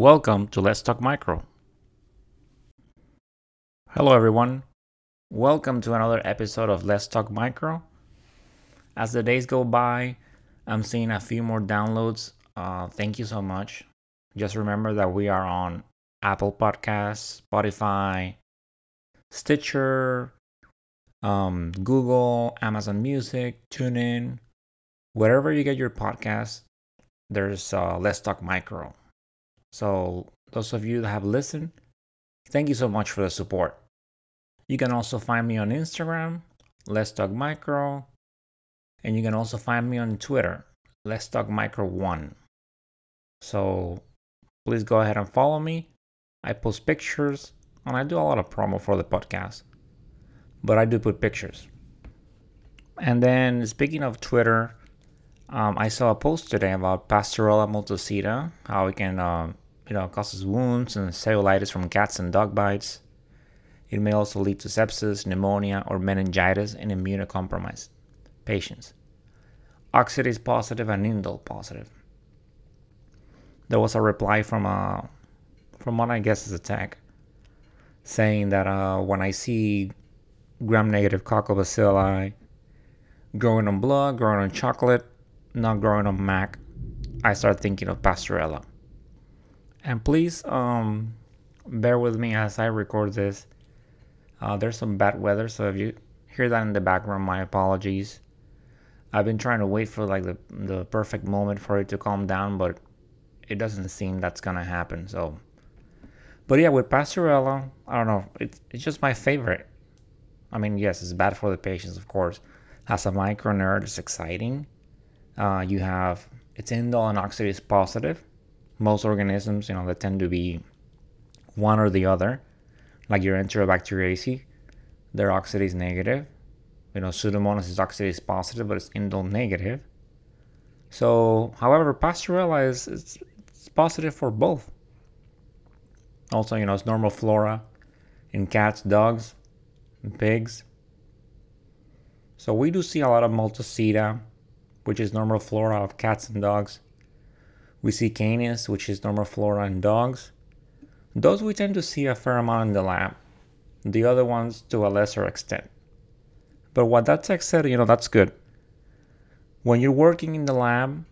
Welcome to Let's Talk Micro. Hello, everyone. Welcome to another episode of Let's Talk Micro. As the days go by, I'm seeing a few more downloads. Uh, thank you so much. Just remember that we are on Apple Podcasts, Spotify, Stitcher, um, Google, Amazon Music, TuneIn, wherever you get your podcast. There's uh, Let's Talk Micro. So, those of you that have listened, thank you so much for the support. You can also find me on Instagram, Let's Talk Micro, and you can also find me on Twitter, Let's Talk Micro 1. So, please go ahead and follow me. I post pictures and I do a lot of promo for the podcast, but I do put pictures. And then, speaking of Twitter, um, I saw a post today about Pasteurella multocida, how it can, uh, you know, causes wounds and cellulitis from cats and dog bites. It may also lead to sepsis, pneumonia, or meningitis in immunocompromised patients. Oxidase positive and indole positive. There was a reply from a, from what I guess is a tech, saying that uh, when I see gram-negative coccobacilli growing on blood, growing on chocolate, not growing on mac, I start thinking of Pasteurella. And please um, bear with me as I record this. Uh, there's some bad weather, so if you hear that in the background, my apologies. I've been trying to wait for like the the perfect moment for it to calm down, but it doesn't seem that's gonna happen. So, but yeah, with Pasteurella, I don't know. It's it's just my favorite. I mean, yes, it's bad for the patients, of course. Has a micro nerd, it's exciting. Uh, you have it's indole and oxidase positive. Most organisms, you know, they tend to be one or the other. Like your Enterobacteriaceae, they're oxidase negative. You know, Pseudomonas is oxidase positive, but it's indole negative. So, however, Pasteurella is it's, it's positive for both. Also, you know, it's normal flora in cats, dogs, and pigs. So we do see a lot of Multocida, which is normal flora of cats and dogs. We see Canis, which is normal flora in dogs. Those we tend to see a fair amount in the lab. The other ones to a lesser extent. But what that text said, you know, that's good. When you're working in the lab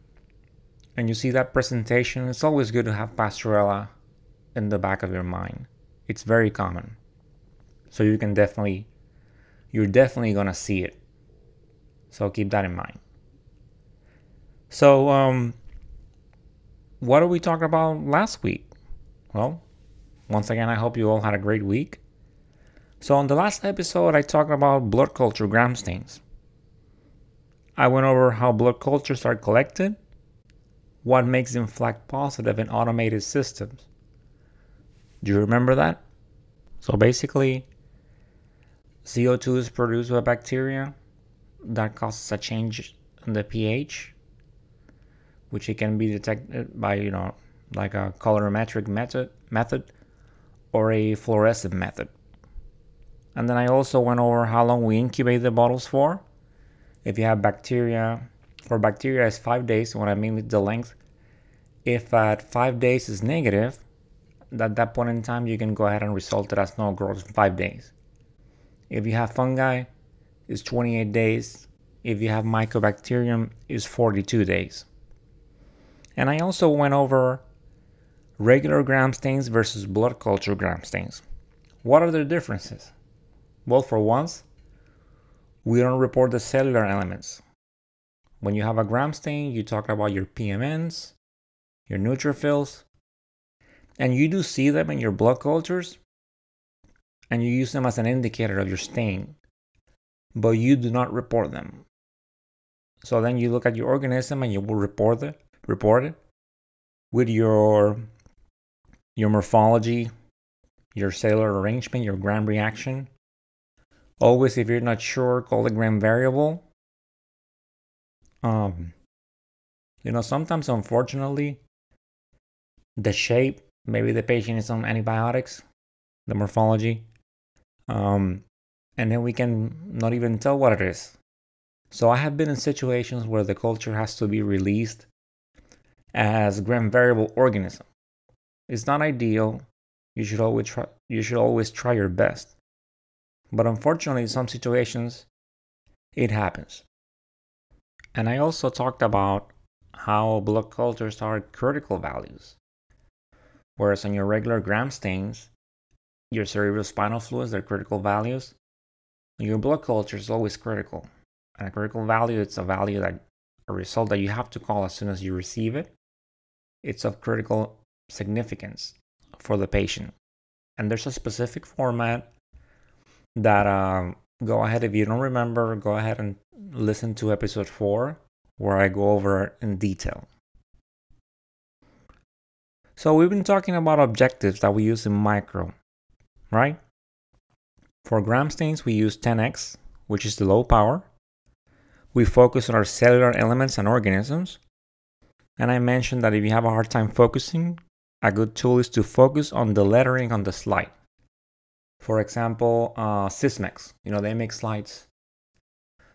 and you see that presentation, it's always good to have Pasteurella in the back of your mind. It's very common. So you can definitely, you're definitely gonna see it. So keep that in mind. So, um, what did we talk about last week? Well, once again, I hope you all had a great week. So, on the last episode, I talked about blood culture gram stains. I went over how blood cultures are collected, what makes them flag positive in automated systems. Do you remember that? So, basically, CO2 is produced by bacteria that causes a change in the pH, which it can be detected by, you know, like a colorimetric method, method or a fluorescent method. And then I also went over how long we incubate the bottles for. If you have bacteria, for bacteria is five days, what I mean is the length. If at five days is negative, at that point in time, you can go ahead and result it as no growth in five days. If you have fungi, it's 28 days. If you have mycobacterium, it's 42 days. And I also went over regular gram stains versus blood culture gram stains. What are the differences? Well, for once, we don't report the cellular elements. When you have a gram stain, you talk about your PMNs, your neutrophils, and you do see them in your blood cultures, and you use them as an indicator of your stain, but you do not report them. So then you look at your organism and you will report it, report it with your your morphology, your cellular arrangement, your gram reaction. Always, if you're not sure, call the gram variable. Um, you know, sometimes, unfortunately, the shape, maybe the patient is on antibiotics, the morphology, um, and then we can not even tell what it is. So I have been in situations where the culture has to be released as gram variable organism. It's not ideal. You should always try you should always try your best. But unfortunately, in some situations it happens. And I also talked about how blood cultures are critical values. Whereas on your regular gram stains, your cerebrospinal fluids, they're critical values. Your blood culture is always critical. And a critical value, it's a value that a result that you have to call as soon as you receive it. It's of critical significance for the patient. And there's a specific format that um, go ahead if you don't remember, go ahead and listen to episode four where I go over in detail. So we've been talking about objectives that we use in micro, right? For gram stains, we use 10x, which is the low power. We focus on our cellular elements and organisms. And I mentioned that if you have a hard time focusing, a good tool is to focus on the lettering on the slide. For example, uh, Sysmex, you know, they make slides.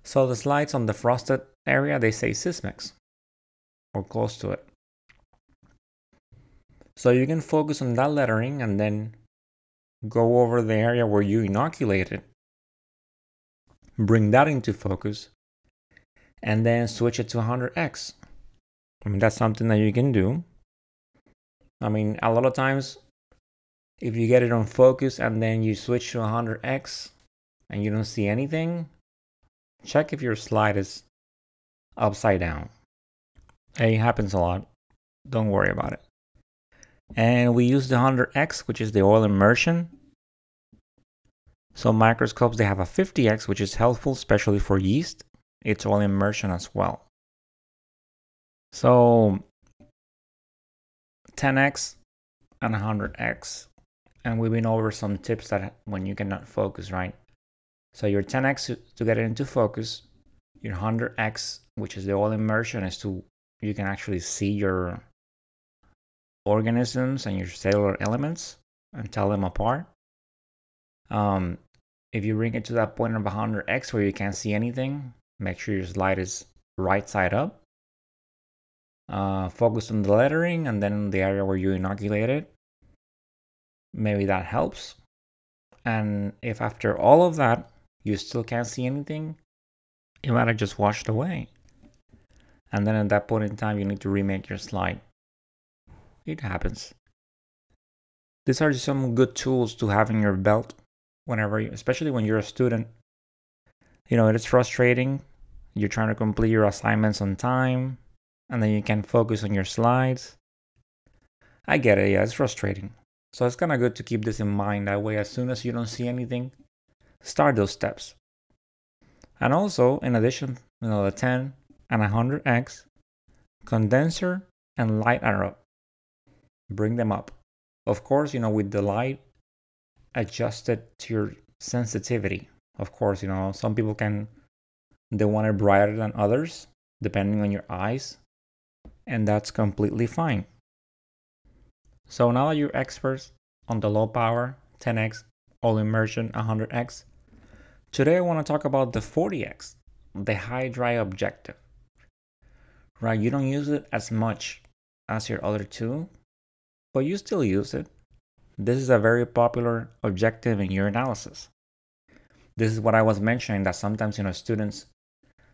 So the slides on the frosted area, they say Sysmex or close to it. So you can focus on that lettering and then go over the area where you inoculated, bring that into focus, and then switch it to 100x. I mean, that's something that you can do. I mean, a lot of times, if you get it on focus and then you switch to 100x and you don't see anything, check if your slide is upside down. It happens a lot. Don't worry about it. And we use the 100x, which is the oil immersion. So microscopes, they have a 50x, which is helpful, especially for yeast. It's oil immersion as well. So 10x and 100x. And we've been over some tips that when you cannot focus, right? So your 10x to get it into focus, your 100x, which is the oil immersion, is to you can actually see your organisms and your cellular elements and tell them apart. Um, if you bring it to that point of 100x where you can't see anything, make sure your slide is right side up. Uh, focus on the lettering and then the area where you inoculated. Maybe that helps. And if after all of that you still can't see anything, it might have just washed away. And then at that point in time, you need to remake your slide. It happens. These are some good tools to have in your belt whenever, you, especially when you're a student. You know, it is frustrating. You're trying to complete your assignments on time, and then you can't focus on your slides. I get it, yeah, it's frustrating. So it's kind of good to keep this in mind. That way, as soon as you don't see anything, start those steps. And also, in addition, you know, the 10 and 100x, condenser and light arrow bring them up. Of course, you know, with the light adjusted to your sensitivity. Of course, you know, some people can, they want it brighter than others, depending on your eyes, and that's completely fine. So now that you're experts on the low power, 10x, oil immersion, 100x, today I want to talk about the 40x, the high dry objective. Right, you don't use it as much as your other two, but you still use it. This is a very popular objective in your analysis. This is what I was mentioning that sometimes, you know, students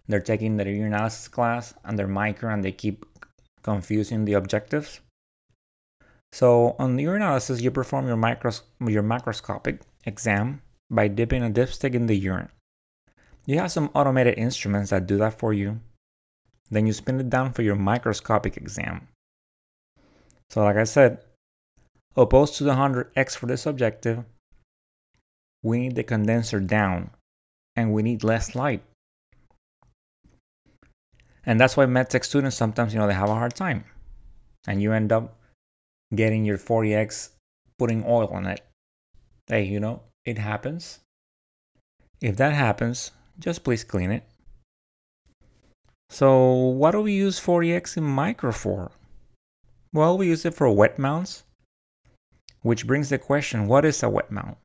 they're taking their urinalysis class and their micro and they keep confusing the objectives. So on urinalysis, you perform your, micros- your macroscopic exam by dipping a dipstick in the urine. You have some automated instruments that do that for you. Then you spin it down for your microscopic exam. So like I said, Opposed to the 100x for this objective, we need the condenser down and we need less light. And that's why medtech students sometimes, you know, they have a hard time. And you end up getting your 40x putting oil on it. Hey, you know, it happens. If that happens, just please clean it. So, what do we use 40x in micro for? Well, we use it for wet mounts which brings the question what is a wet mount?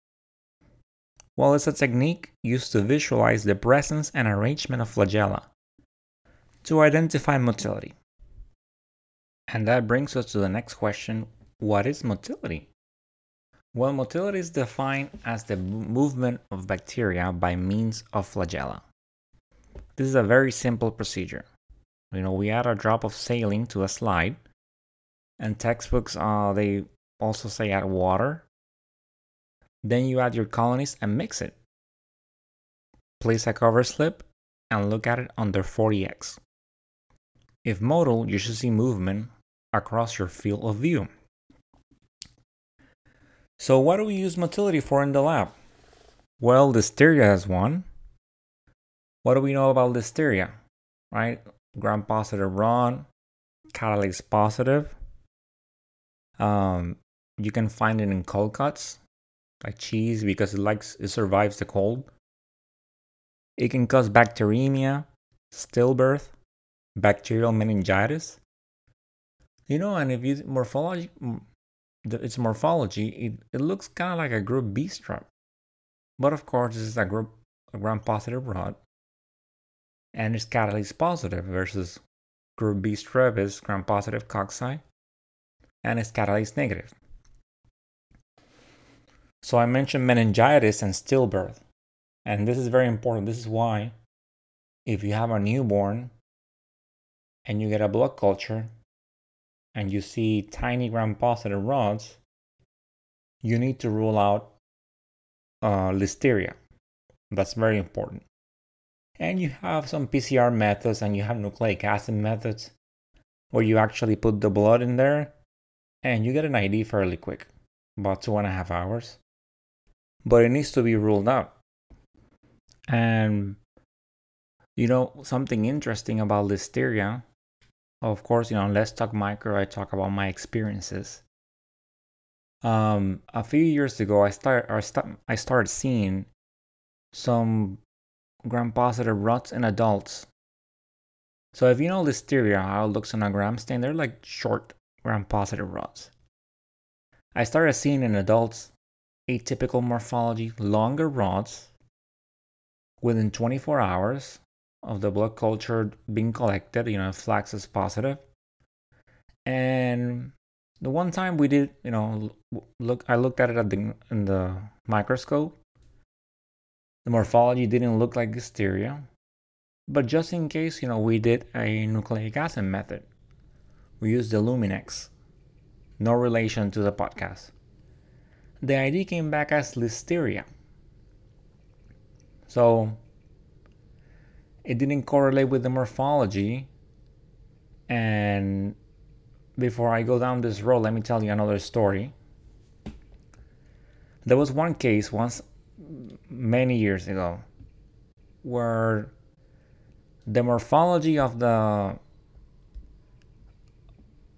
Well, it's a technique used to visualize the presence and arrangement of flagella to identify motility. And that brings us to the next question what is motility? Well, motility is defined as the movement of bacteria by means of flagella. This is a very simple procedure. You know, we add a drop of saline to a slide, and textbooks uh, they also say add water. Then you add your colonies and mix it. Place a cover slip and look at it under 40x. If motile, you should see movement across your field of view. So, what do we use motility for in the lab? Well, Listeria has one. What do we know about Listeria? Right? Gram positive rod, catalase positive. Um, you can find it in cold cuts, like cheese, because it likes it survives the cold. It can cause bacteremia, stillbirth, bacterial meningitis. You know, and if you morphology, its morphology, it, it looks kind of like a group B strep. But of course, this is a group a gram positive rod, and it's catalase positive versus group B strep is gram positive cocci, and it's catalase negative. So I mentioned meningitis and stillbirth, and this is very important. This is why, if you have a newborn and you get a blood culture and you see tiny gram positive rods, you need to rule out uh, listeria. That's very important. And you have some PCR methods and you have nucleic acid methods where you actually put the blood in there and you get an ID fairly quick, about two and a half hours. But it needs to be ruled out. And you know, something interesting about listeria of course, you know, let's talk micro. I talk about my experiences. Um, a few years ago, I start I, start, I started seeing some gram-positive rods in adults. So if you know listeria, how it looks on a gram stain, they're like short gram-positive rods. I started seeing in adults atypical morphology, longer rods within 24 hours of the blood culture being collected, you know, flax is positive. And the one time we did, you know, look, I looked at it at the, in the microscope. The morphology didn't look like listeria, but just in case, you know, we did a nucleic acid method. We used the Luminex. No relation to the podcast. The ID came back as listeria. So it didn't correlate with the morphology. And before I go down this road, let me tell you another story. There was one case once many years ago where the morphology of the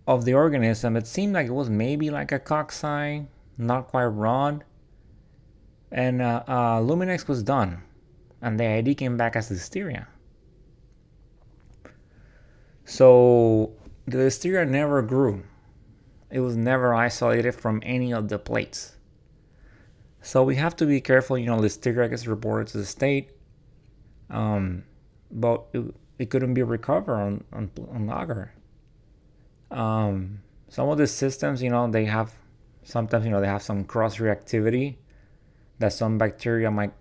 of the organism it seemed like it was maybe like a cocci not quite rod and uh, uh, luminex was done and the id came back as listeria so the listeria never grew. It was never isolated from any of the plates. So we have to be careful. You know, listeria gets reported to the state, um, but it, it couldn't be recovered on on, on agar. Um, some of the systems, you know, they have sometimes you know they have some cross reactivity that some bacteria might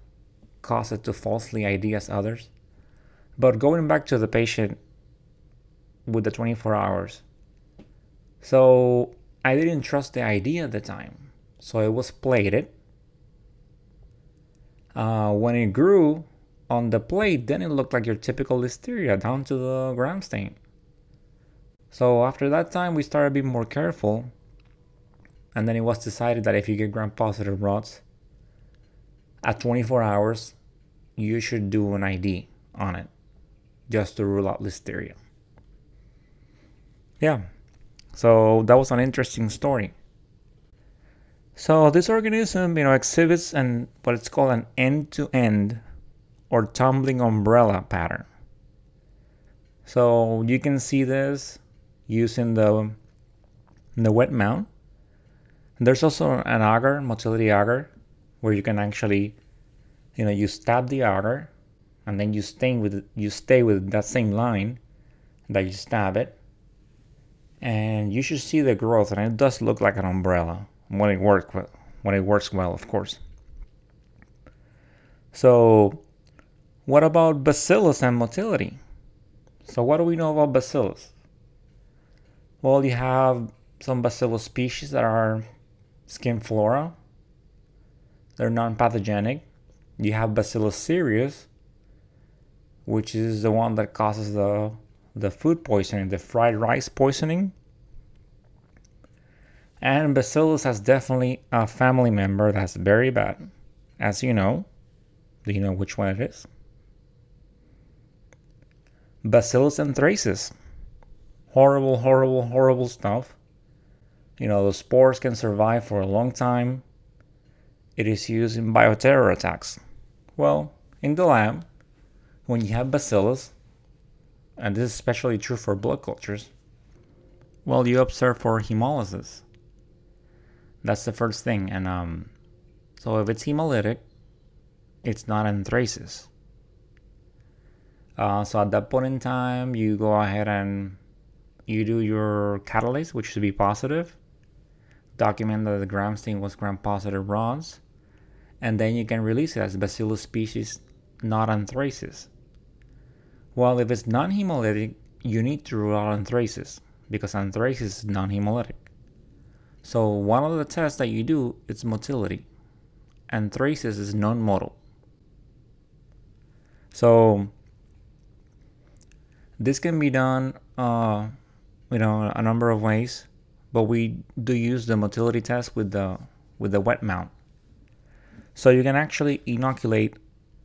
cause it to falsely ID as others. But going back to the patient, with the 24 hours. So I didn't trust the idea at the time. So it was plated. Uh, when it grew on the plate, then it looked like your typical listeria down to the gram stain. So after that time, we started being more careful. And then it was decided that if you get gram positive rods at 24 hours, you should do an ID on it just to rule out listeria yeah, so that was an interesting story. So this organism, you know, exhibits an what it's called an end-to-end or tumbling umbrella pattern. So you can see this using the the wet mount. There's also an agar, motility agar, where you can actually, you know, you stab the agar, and then you stay with you stay with that same line that you stab it, and you should see the growth, and it does look like an umbrella when it works when it works well, of course. So, what about bacillus and motility? So, what do we know about bacillus? Well, you have some bacillus species that are skin flora. They're non-pathogenic. You have Bacillus cereus, which is the one that causes the the food poisoning, the fried rice poisoning. And Bacillus has definitely a family member that's very bad. As you know, do you know which one it is? Bacillus anthracis. Horrible, horrible, horrible stuff. You know, the spores can survive for a long time. It is used in bioterror attacks. Well, in the lab, when you have bacillus, and this is especially true for blood cultures, well, you observe for hemolysis. That's the first thing. And um, so if it's hemolytic, it's not anthracis. Uh, so at that point in time, you go ahead and you do your catalase, which should be positive. Document that the gram stain was gram positive rods, and then you can release it as Bacillus species, not anthracis. Well, if it's non-hemolytic, you need to rule out anthracis because anthracis is non-hemolytic. So one of the tests that you do is motility. Anthracis is non-motile. So this can be done, uh, you know, a number of ways, but we do use the motility test with the with the wet mount. So you can actually inoculate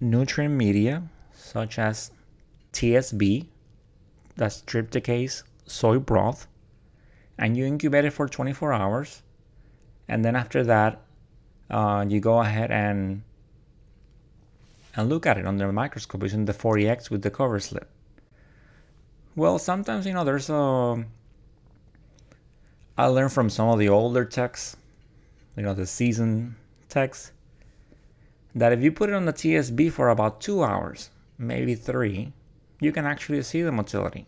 nutrient media such as TSB, that's trypticase soy broth, and you incubate it for 24 hours. And then after that, uh, you go ahead and and look at it under a microscope using the 40x with the cover slip. Well, sometimes you know there's a. I learned from some of the older texts, you know, the season texts, that if you put it on the TSB for about two hours, maybe three, you can actually see the motility.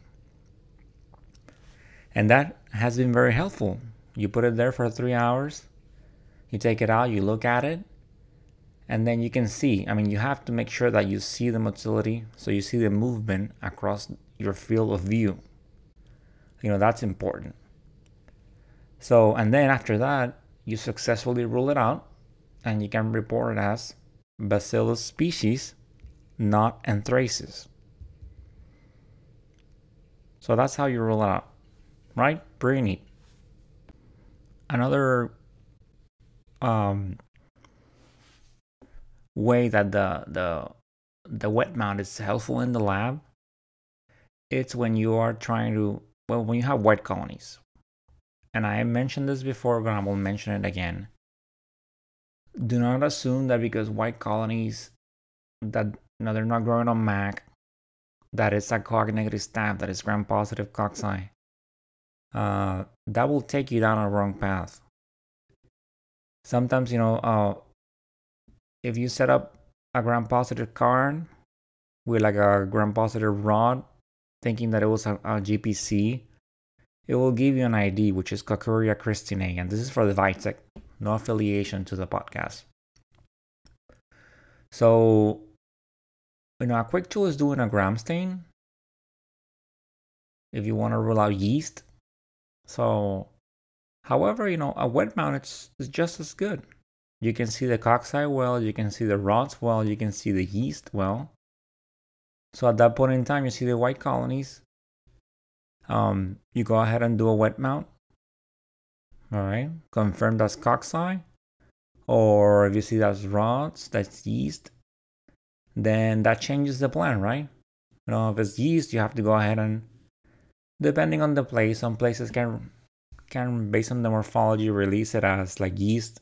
And that has been very helpful. You put it there for three hours, you take it out, you look at it, and then you can see. I mean, you have to make sure that you see the motility, so you see the movement across your field of view. You know, that's important. So, and then after that, you successfully rule it out, and you can report it as Bacillus species, not Anthracis. So that's how you rule it out, right? Pretty neat. Another um, way that the the the wet mount is helpful in the lab it's when you are trying to well when you have white colonies and i mentioned this before but i will mention it again do not assume that because white colonies that know they're not growing on mac that it's a coag negative staph that is gram positive cocci uh, that will take you down a wrong path sometimes you know uh, if you set up a gram positive card with like a gram positive rod thinking that it was a, a GPC, it will give you an ID, which is Kocuria kristinae, and this is for the Vitek, no affiliation to the podcast. So, you know, a quick tool is doing a gram stain if you want to rule out yeast. So, however, you know, a wet mount is, is just as good. You can see the cocci well, you can see the rods well, you can see the yeast well. So at that point in time, you see the white colonies. Um, you go ahead and do a wet mount. All right, confirm that's cocci. Or if you see that's rods, that's yeast, then that changes the plan, right? You know, if it's yeast, you have to go ahead and, depending on the place, some places can can based on the morphology release it as like yeast,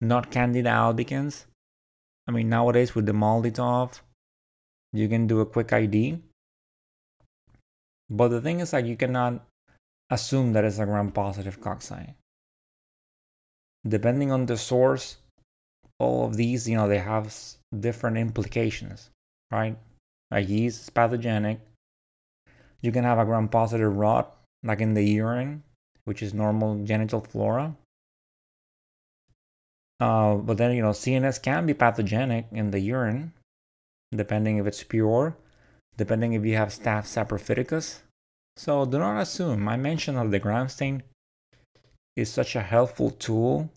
not Candida albicans. I mean nowadays with the MALDI-TOF, you can do a quick ID. But the thing is like you cannot assume that it's a gram positive cocci. Depending on the source, all of these, you know, they have different implications, right? A yeast is pathogenic. You can have a gram positive rod like in the urine, which is normal genital flora. Uh, but then, you know, CNS can be pathogenic in the urine, depending if it's pure, depending if you have staph saprophyticus. So do not assume. My mention of the gram stain is such a helpful tool,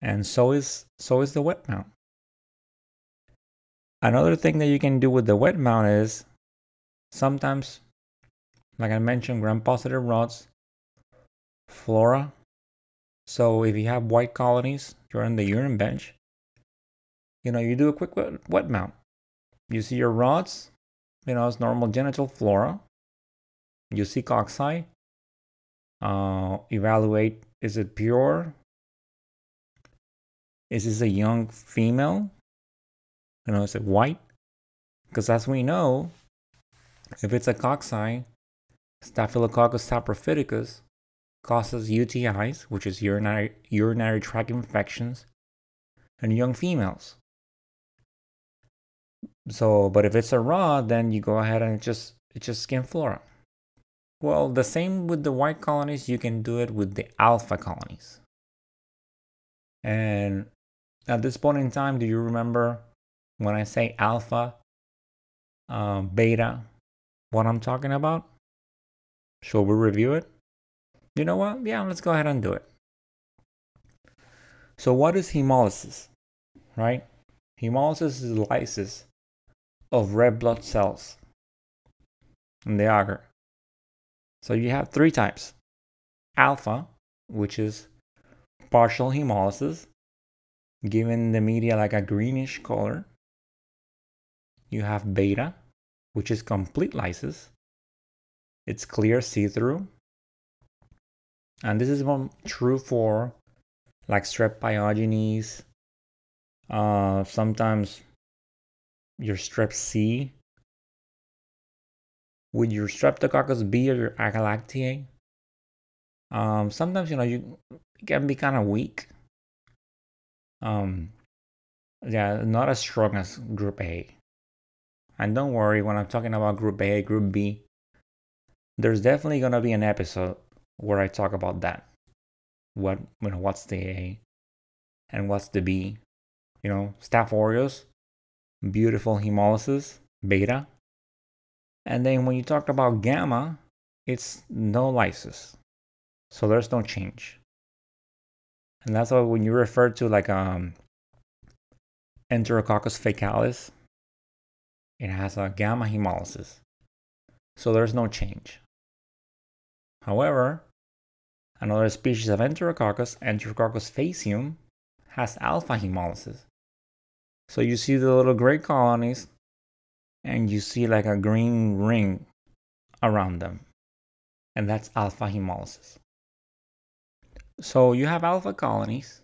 and so is so is the wet mount. Another thing that you can do with the wet mount is sometimes, like I mentioned, gram-positive rods, flora. So if you have white colonies during the urine bench, you know, you do a quick wet, wet mount. You see your rods, you know, it's normal genital flora. You see cocci. Uh, evaluate is it pure? Is this a young female? You know, is it white? Because as we know, if it's a cocci, Staphylococcus saprophyticus causes UTIs, which is urinary, urinary tract infections, in young females. So, but if it's a rod, then you go ahead and just it's just skin flora. Well, the same with the white colonies, you can do it with the alpha colonies. And at this point in time, do you remember when I say alpha, uh, beta, what I'm talking about? Shall we review it? You know what? Yeah, let's go ahead and do it. So, what is hemolysis? Right? Hemolysis is lysis of red blood cells in the agar. So, you have three types alpha, which is partial hemolysis, giving the media like a greenish color. You have beta, which is complete lysis. It's clear see through. And this is one true for like strep pyogenes. Uh, sometimes your strep C. With your streptococcus B or your agalactiae, um, sometimes you know you can be kind of weak. Um, yeah, not as strong as group A. And don't worry, when I'm talking about group A, group B, there's definitely gonna be an episode where I talk about that. What you know, what's the A and what's the B? You know, Staph aureus, beautiful hemolysis, beta. And then when you talk about gamma, it's no lysis. So there's no change. And that's why when you refer to like um Enterococcus faecalis, it has a gamma hemolysis. So there's no change. However, another species of Enterococcus, Enterococcus faecium, has alpha hemolysis. So you see the little gray colonies and you see like a green ring around them. And that's alpha hemolysis. So you have alpha colonies,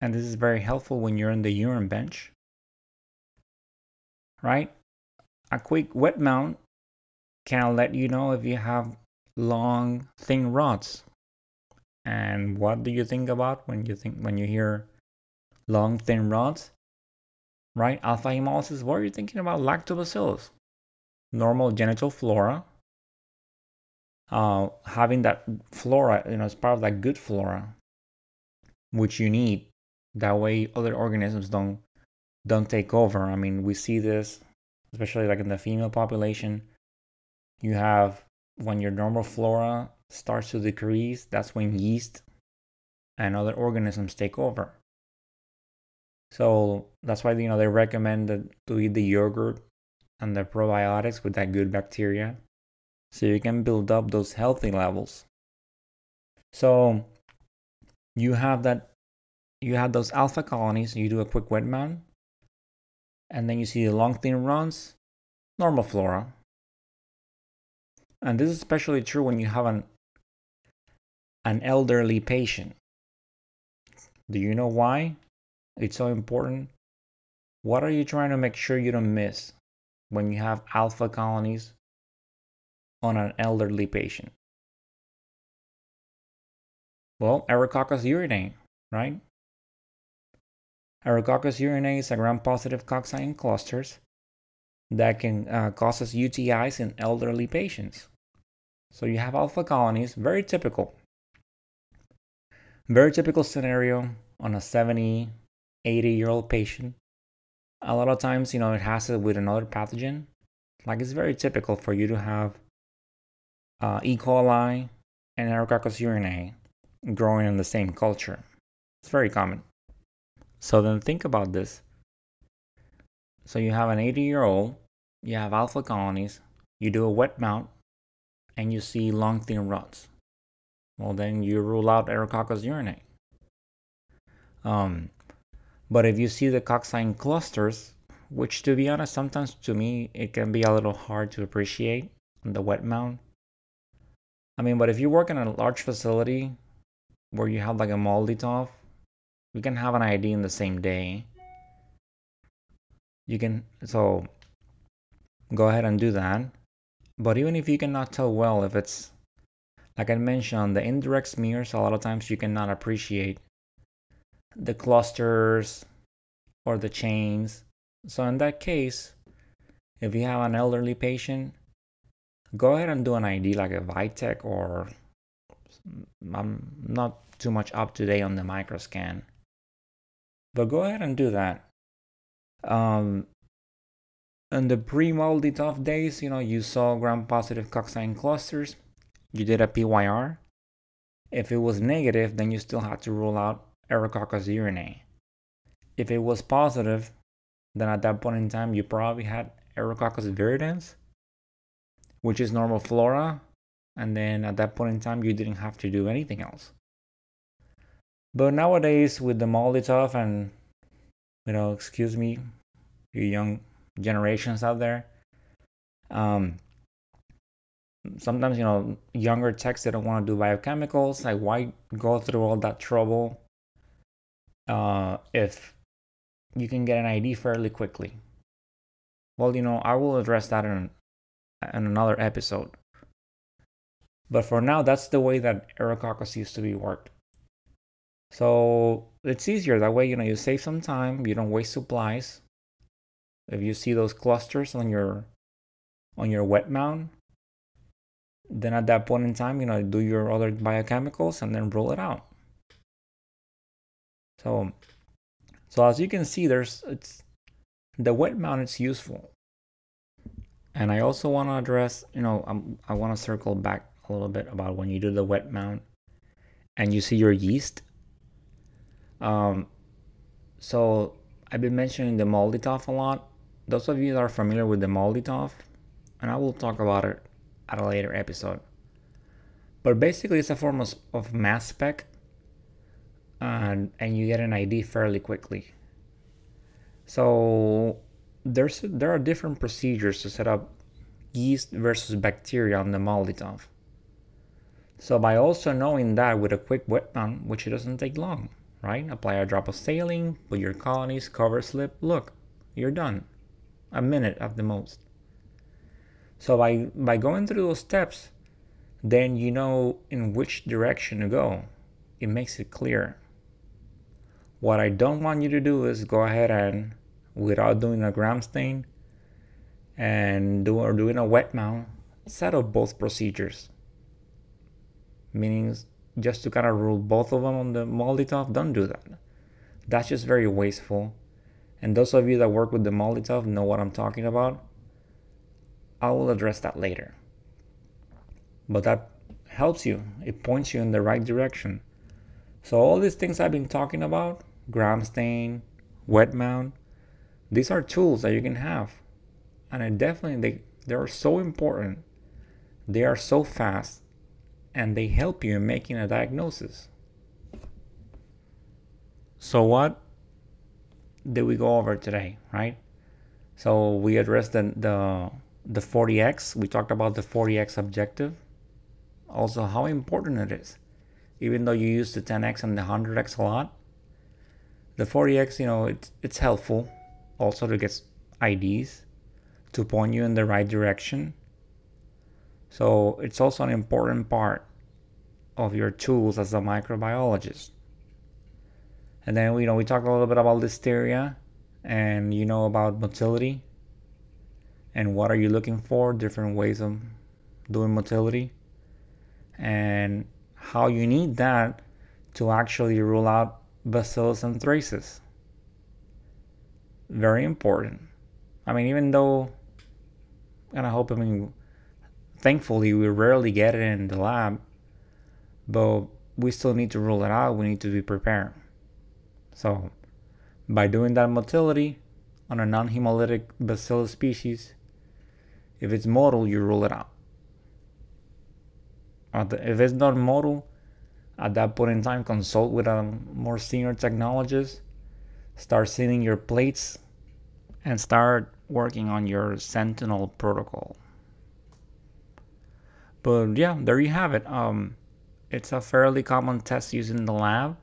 and this is very helpful when you're in the urine bench right? A quick wet mount can let you know if you have long, thin rods. And what do you think about when you think when you hear long, thin rods? Right? Alpha hemolysis, what are you thinking about? Lactobacillus, normal genital flora. Uh, having that flora, you know, as part of that good flora, which you need. That way other organisms don't don't take over. I mean, we see this, especially like in the female population. You have when your normal flora starts to decrease, that's when yeast and other organisms take over. So that's why you know they recommend that to eat the yogurt and the probiotics with that good bacteria, so you can build up those healthy levels. So you have that, you have those alpha colonies. You do a quick wet mount, and then you see the long thin runs, normal flora. And this is especially true when you have an an elderly patient. Do you know why it's so important? What are you trying to make sure you don't miss when you have alpha colonies on an elderly patient? Well, Aerococcus urinae, right? Aerococcus urinae is a gram-positive cocci in clusters that can uh, causes UTIs in elderly patients. So you have alpha colonies, very typical. Very typical scenario on a 70, 80 year old patient. A lot of times, you know, it has it with another pathogen. Like it's very typical for you to have uh, E. coli and Aerococcus urinae growing in the same culture. It's very common. So then think about this. So you have an 80 year old, you have alpha colonies, you do a wet mount, and you see long thin rods. Well, then you rule out Aerococcus urinae. Um, but if you see the coccine clusters, which to be honest, sometimes to me it can be a little hard to appreciate on the wet mount. I mean, but if you work in a large facility where you have like a MALDI-TOF, we can have an ID in the same day. You can so go ahead and do that. But even if you cannot tell well if it's like I mentioned, the indirect smears, a lot of times you cannot appreciate the clusters or the chains. So in that case, if you have an elderly patient, go ahead and do an ID like a Vitek or I'm not too much up to date on the microscan. But go ahead and do that. Um, in the pre-MALDI-TOF days, you know, you saw gram-positive coccine clusters. You did a PYR. If it was negative, then you still had to rule out Aerococcus urinae. If it was positive, then at that point in time, you probably had Aerococcus viridans, which is normal flora. And then at that point in time, you didn't have to do anything else. But nowadays, with the MALDI-TOF and, you know, excuse me, you young generations out there, um, sometimes, you know, younger techs, they don't want to do biochemicals. Like, why go through all that trouble uh, if you can get an ID fairly quickly? Well, you know, I will address that in, in another episode. But for now, that's the way that Aerococcus used to be worked. So it's easier that way. You know, you save some time. You don't waste supplies. If you see those clusters on your on your wet mount, then at that point in time, you know, do your other biochemicals and then roll it out. So, so as you can see, there's it's the wet mount is useful. And I also want to address, you know, I'm, I want to circle back a little bit about when you do the wet mount and you see your yeast um, so I've been mentioning the MALDI-TOF a lot. Those of you that are familiar with the MALDI-TOF, and I will talk about it at a later episode. But basically, it's a form of, of mass spec, and and you get an ID fairly quickly. So there's there are different procedures to set up yeast versus bacteria on the MALDI-TOF. So by also knowing that with a quick wet mount, which it doesn't take long, right? Apply a drop of saline, put your colonies, cover slip, look, you're done. A minute at the most. So by by going through those steps, then you know in which direction to go. It makes it clear. What I don't want you to do is go ahead and without doing a gram stain and do or doing a wet mount, set up both procedures. Meaning just to kind of rule both of them on the MALDI-TOF, don't do that. That's just very wasteful. And those of you that work with the MALDI-TOF know what I'm talking about. I will address that later. But that helps you, it points you in the right direction. So, all these things I've been talking about gram stain, wet mount these are tools that you can have. And I definitely, they, they are so important. They are so fast and they help you in making a diagnosis. So, what did we go over today, right? So, we addressed the, the, the 40x, we talked about the 40x objective, also how important it is. Even though you use the 10x and the 100x a lot, the 40x, you know, it's, it's helpful also to get IDs to point you in the right direction so it's also an important part of your tools as a microbiologist. And then you know we talked a little bit about listeria and you know about motility and what are you looking for, different ways of doing motility. and how you need that to actually rule out bacillus anthracis. Very important. I mean, even though, and I hope, I mean, thankfully, we rarely get it in the lab, but we still need to rule it out. We need to be prepared. So, by doing that motility on a non hemolytic bacillus species, if it's motile, you rule it out. If it's not motile, at that point in time, consult with a more senior technologist, start sealing your plates, and start working on your Sentinel protocol. But yeah, there you have it. Um, it's a fairly common test used in the lab.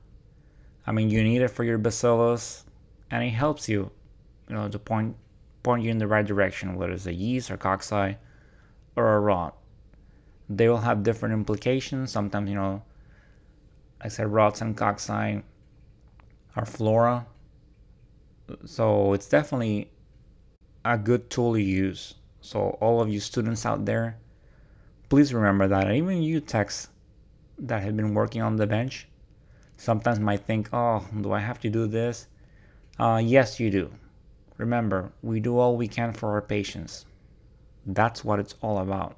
I mean, you need it for your bacillus, and it helps you, you know, to point point you in the right direction, whether it's a yeast or cocci or a rod. They will have different implications. Sometimes, you know, I said rods and cocci are flora. So it's definitely a good tool to use. So all of you students out there, please remember that. Even you techs that have been working on the bench, sometimes might think, oh, do I have to do this? Uh, yes, you do. Remember, we do all we can for our patients. That's what it's all about.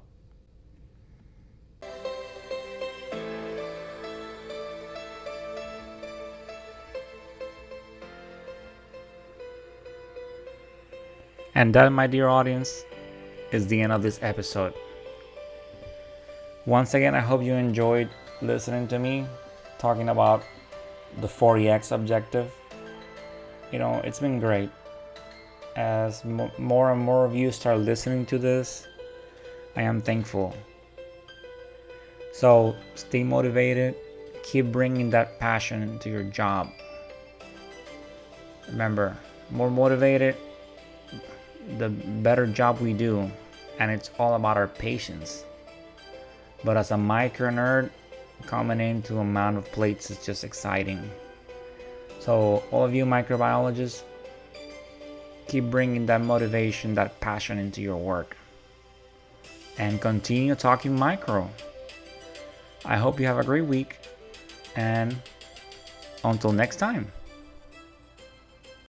And that, my dear audience, is the end of this episode. Once again, I hope you enjoyed listening to me talking about the 40x objective. You know, it's been great as more and more of you start listening to this, I am thankful. So stay motivated, keep bringing that passion to your job. Remember, more motivated, the better job we do, and it's all about our patients. But as a micro nerd, coming into a amount of plates is just exciting. So all of you microbiologists, keep bringing that motivation, that passion into your work. And continue talking micro. I hope you have a great week. And until next time.